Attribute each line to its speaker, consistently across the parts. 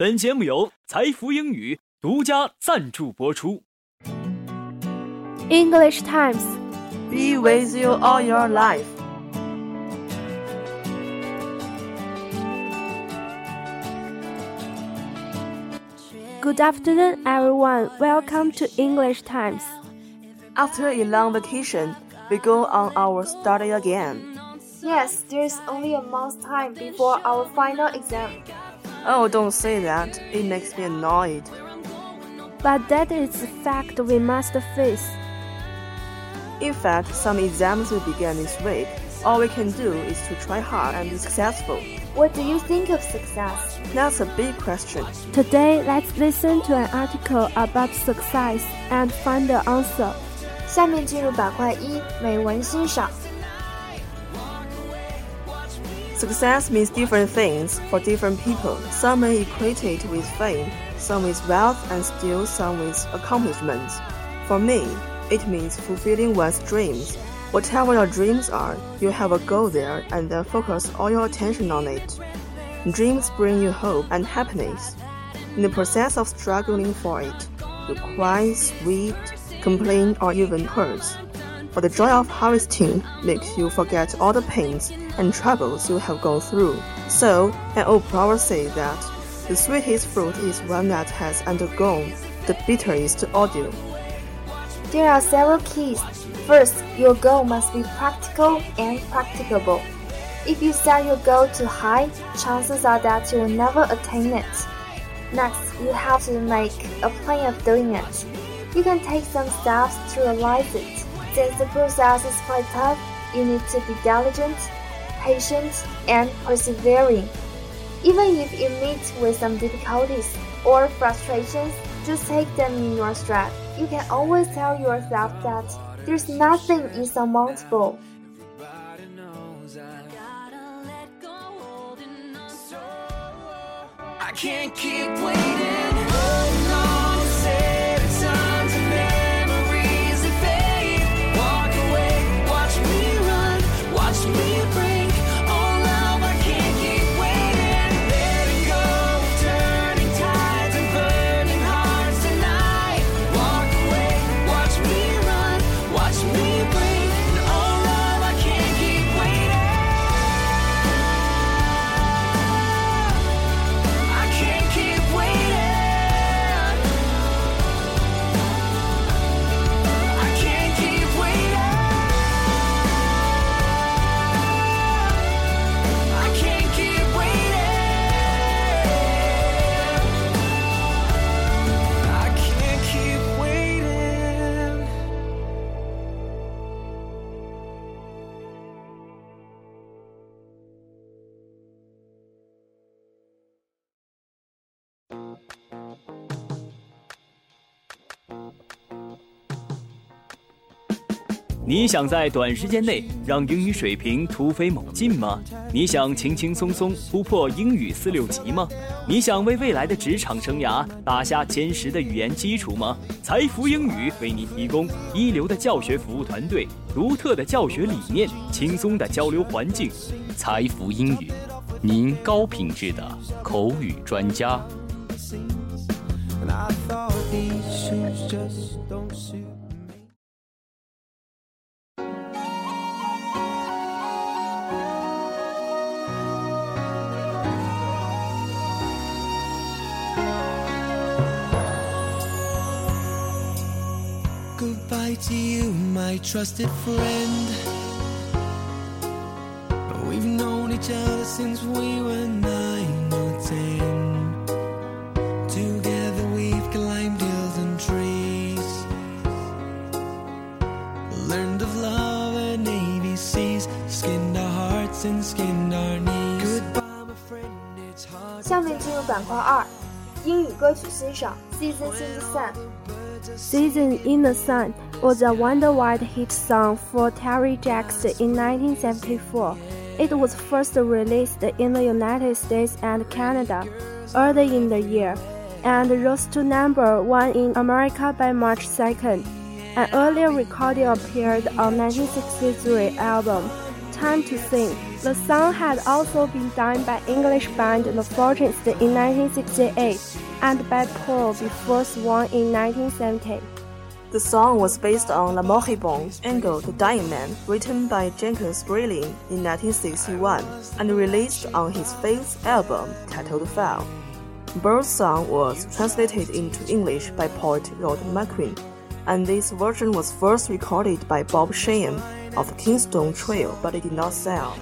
Speaker 1: 本节目由才弗英语独家赞助播出。
Speaker 2: English Times,
Speaker 3: be with you all your life.
Speaker 2: Good afternoon, everyone. Welcome to English Times.
Speaker 3: After a long vacation, we go on our study again.
Speaker 4: Yes, there's only a month's time before our final exam.
Speaker 3: Oh, don't say that. It makes me annoyed.
Speaker 2: But that is a fact we must face.
Speaker 3: In fact, some exams will begin this week. All we can do is to try hard and be successful.
Speaker 4: What do you think of success?
Speaker 3: That's a big question.
Speaker 2: Today, let's listen to an article about success and find the answer.
Speaker 4: 下面进入板块一，美文欣赏。
Speaker 3: Success means different things for different people. Some may equate it with fame, some with wealth, and still some with accomplishments. For me, it means fulfilling one's dreams. Whatever your dreams are, you have a goal there and then focus all your attention on it. Dreams bring you hope and happiness. In the process of struggling for it, you cry, sweat, complain, or even curse. But the joy of harvesting makes you forget all the pains and troubles you have gone through. So, an old proverb says that the sweetest fruit is one that has undergone the bitterest ordeal.
Speaker 4: There are several keys. First, your goal must be practical and practicable. If you set your goal too high, chances are that you will never attain it. Next, you have to make a plan of doing it. You can take some steps to realize it. Since the process is quite tough, you need to be diligent, patient, and persevering. Even if you meet with some difficulties or frustrations, just take them in your stride. You can always tell yourself that there's nothing insurmountable.
Speaker 5: I can't keep waiting.
Speaker 1: 你想在短时间内让英语水平突飞猛进吗？你想轻轻松松突破英语四六级吗？你想为未来的职场生涯打下坚实的语言基础吗？财富英语为你提供一流的教学服务团队、独特的教学理念、轻松的交流环境。
Speaker 6: 财富英语，您高品质的口语专家。
Speaker 5: to you, my trusted friend. We've known each other since we were nine or ten. Together we've climbed hills and trees. Learned of love and ABCs. Skinned our hearts and skinned our knees. Goodbye, my friend, it's hard.
Speaker 4: 下面进入板块二，英语歌曲欣赏。Season in the Sun。
Speaker 2: Season in the Sun was a worldwide hit song for Terry Jacks in 1974. It was first released in the United States and Canada early in the year and rose to number one in America by March 2nd. An earlier recording appeared on 1963 album Time to Sing The song had also been done by English band The Fortunes in 1968 and by Paul before Swan in 1970.
Speaker 3: The song was based on Le Moribond, Angle the Dying Man, written by Jenkins Brelin in 1961 and released on his fifth album titled Fell. Bird's song was translated into English by poet Rod McKuen, and this version was first recorded by Bob Shane of Kingston Trio, but it did not sell.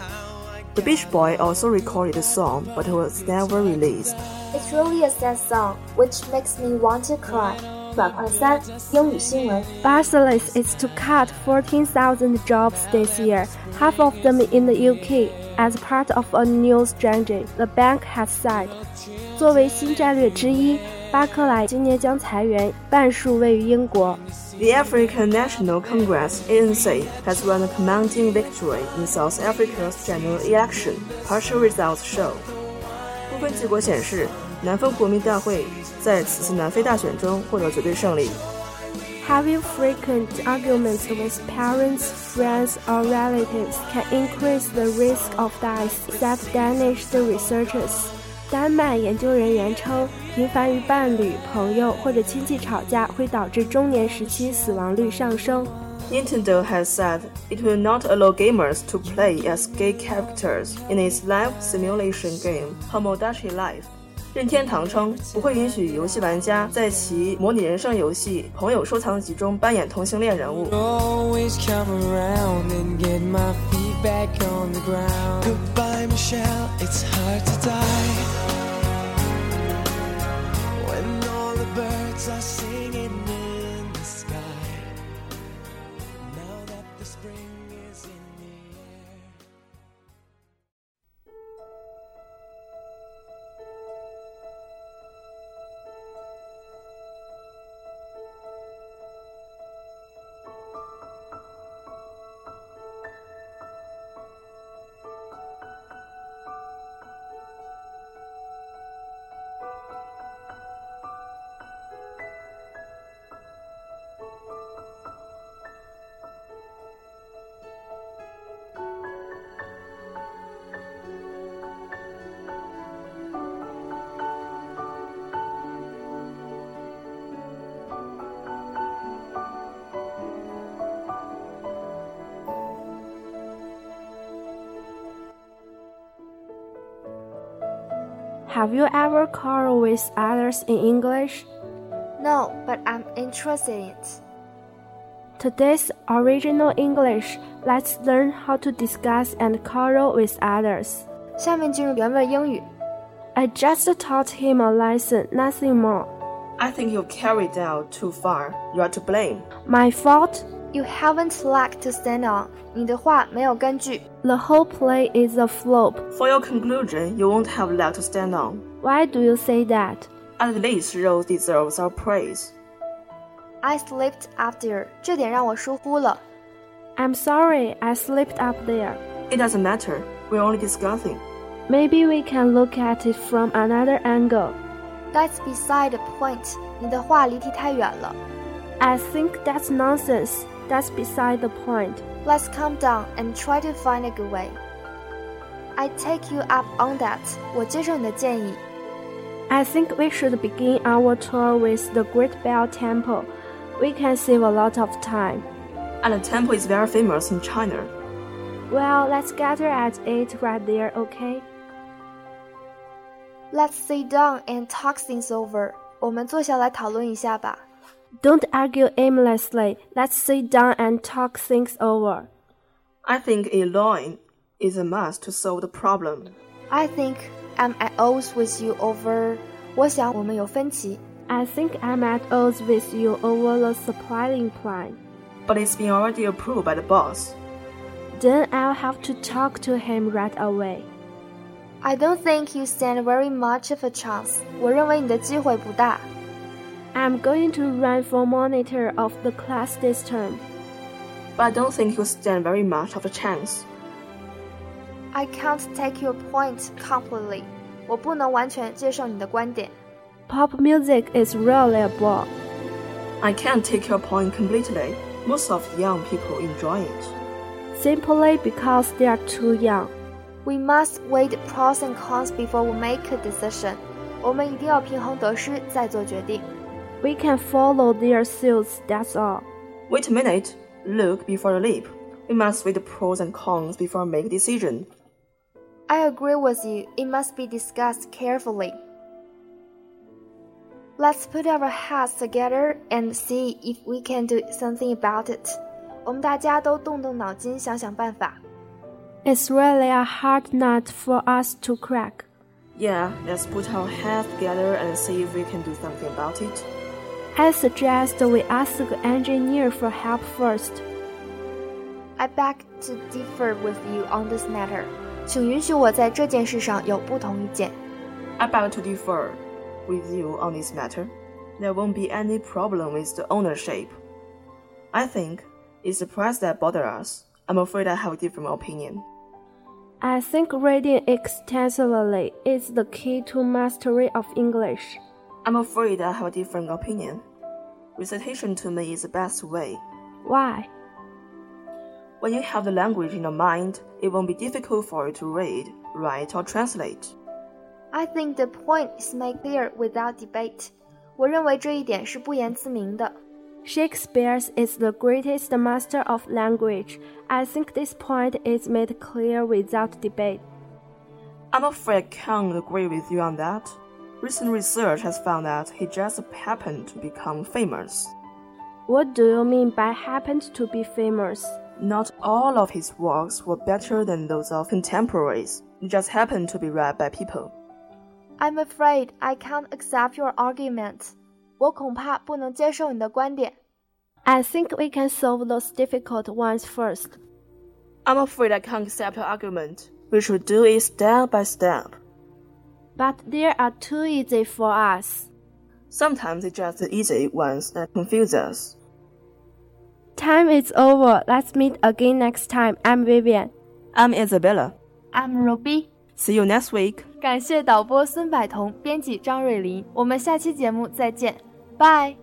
Speaker 3: The Beach Boy also recorded the song, but it was never released.
Speaker 4: It's really a sad song, which makes me want to cry. 板块三英语新闻。
Speaker 2: Barclays is to cut 14,000 jobs this year, half of them in the UK, as part of a new strategy. The bank has said. 作为新战略之一，巴克莱今年将裁员半数位于英国。
Speaker 3: The African National Congress (ANC) has won a commanding victory in South Africa's general election. Partial results show. 部分结果显示。南非国民大会在此次南非大选中获得绝对胜利。
Speaker 2: Having frequent arguments with parents, friends, or relatives can increase the risk of death, said Danish researchers. 丹麦研究人员称，频繁与伴侣、朋友或者亲戚吵架会导致中年时期死亡率上升。
Speaker 3: Nintendo has said it will not allow gamers to play as gay characters in its live simulation game, Tomodachi Life. 任天堂称不会允许游戏玩家在其模拟人生游戏《朋友收藏集》中扮演同性恋人物。
Speaker 5: Goodbye, Michelle. It's hard to die
Speaker 2: Have you ever quarreled with others in English?
Speaker 4: No, but I'm interested in it.
Speaker 2: Today's original English, let's learn how to discuss and quarrel with others.
Speaker 4: 下面进入原味英语。
Speaker 2: I just taught him a lesson, nothing more.
Speaker 3: I think you carried out too far. You are to blame.
Speaker 2: My fault?
Speaker 4: You haven't leg to stand on. 你的话没有根据。
Speaker 2: The whole play is a flop.
Speaker 3: For your conclusion, you won't have leg to stand on.
Speaker 2: Why do you say that?
Speaker 3: At least Rose deserves our praise.
Speaker 4: I slipped up there. 这点让我疏忽了。
Speaker 2: I'm sorry, I slipped up there.
Speaker 3: It doesn't matter. We're only discussing.
Speaker 2: Maybe we can look at it from another angle.
Speaker 4: That's beside the point. 你的话离题太远了。
Speaker 2: I think that's nonsense. That's beside the point.
Speaker 4: Let's calm down and try to find a good way. I take you up on that. 我接受你的建议。
Speaker 2: I think we should begin our tour with the Great Bell Temple. We can save a lot of time.
Speaker 3: And the temple is very famous in China.
Speaker 2: Well, let's gather at it right there, okay?
Speaker 4: Let's sit down and talk things over. 我们坐下来讨论一下吧。
Speaker 2: Don't argue aimlessly. Let's sit down and talk things over.
Speaker 3: I think a line is a must to solve the problem.
Speaker 4: I think I'm at odds with you over. 我想我们有分歧。
Speaker 2: I think I'm at odds with you over the supplying plan.
Speaker 3: But it's been already approved by the boss.
Speaker 2: Then I'll have to talk to him right away.
Speaker 4: I don't think you stand very much of a chance. 我认为你的机会不大。
Speaker 2: I'm going to run for monitor of the class this term.
Speaker 3: But I don't think you stand very much of a chance.
Speaker 4: I can't take your point completely. 我不能完全接受你的观点。
Speaker 2: Pop music is really a bore.
Speaker 3: I can't take your point completely. Most of young people enjoy it.
Speaker 2: Simply because they are too young.
Speaker 4: We must weigh the pros and cons before we make a decision. 我们一定要平衡得失再做决定。
Speaker 2: We can follow their suits, that's all.
Speaker 3: Wait a minute. Look before you leap. We must weigh the pros and cons before we make a decision.
Speaker 4: I agree with you. It must be discussed carefully. Let's put our heads together and see if we can do something about it. 我们大家都动动脑筋，想想办法。
Speaker 2: It's really a hard nut for us to crack.
Speaker 3: Yeah, let's put our heads together and see if we can do something about it.
Speaker 2: I suggest we ask the engineer for help first.
Speaker 4: I beg to differ with you on this matter. 请允许我在这件事上有不同意见。
Speaker 3: I beg to differ with you on this matter. There won't be any problem with the ownership. I think it's the price that bothers us. I'm afraid I have a different opinion.
Speaker 2: I think reading extensively is the key to mastery of English.
Speaker 3: I'm afraid I have a different opinion. Recitation to me is the best way.
Speaker 2: Why?
Speaker 3: When you have the language in your mind, it won't be difficult for you to read, write, or translate.
Speaker 4: I think the point is made clear without debate. 我认为这一点是不言自明的。
Speaker 2: Shakespeare is the greatest master of language. I think this point is made clear without debate.
Speaker 3: I'm afraid I can't agree with you on that. Recent research has found that he just happened to become famous.
Speaker 2: What do you mean by happened to be famous?
Speaker 3: Not all of his works were better than those of contemporaries. They just happened to be read by people.
Speaker 4: I'm afraid I can't accept your argument. 我恐怕不能接受你的观点。
Speaker 2: I think we can solve those difficult ones first.
Speaker 3: I'm afraid I can't accept your argument. We should do it step by step.
Speaker 2: But they are too easy for us.
Speaker 3: Sometimes it's just the easy ones that confuse us.
Speaker 2: Time is over. Let's meet again next time. I'm Vivian.
Speaker 3: I'm Isabella.
Speaker 4: I'm Ruby。
Speaker 3: See you next week.
Speaker 4: 感谢导播孙柏彤，编辑张瑞琳。我们下期节目再见，拜。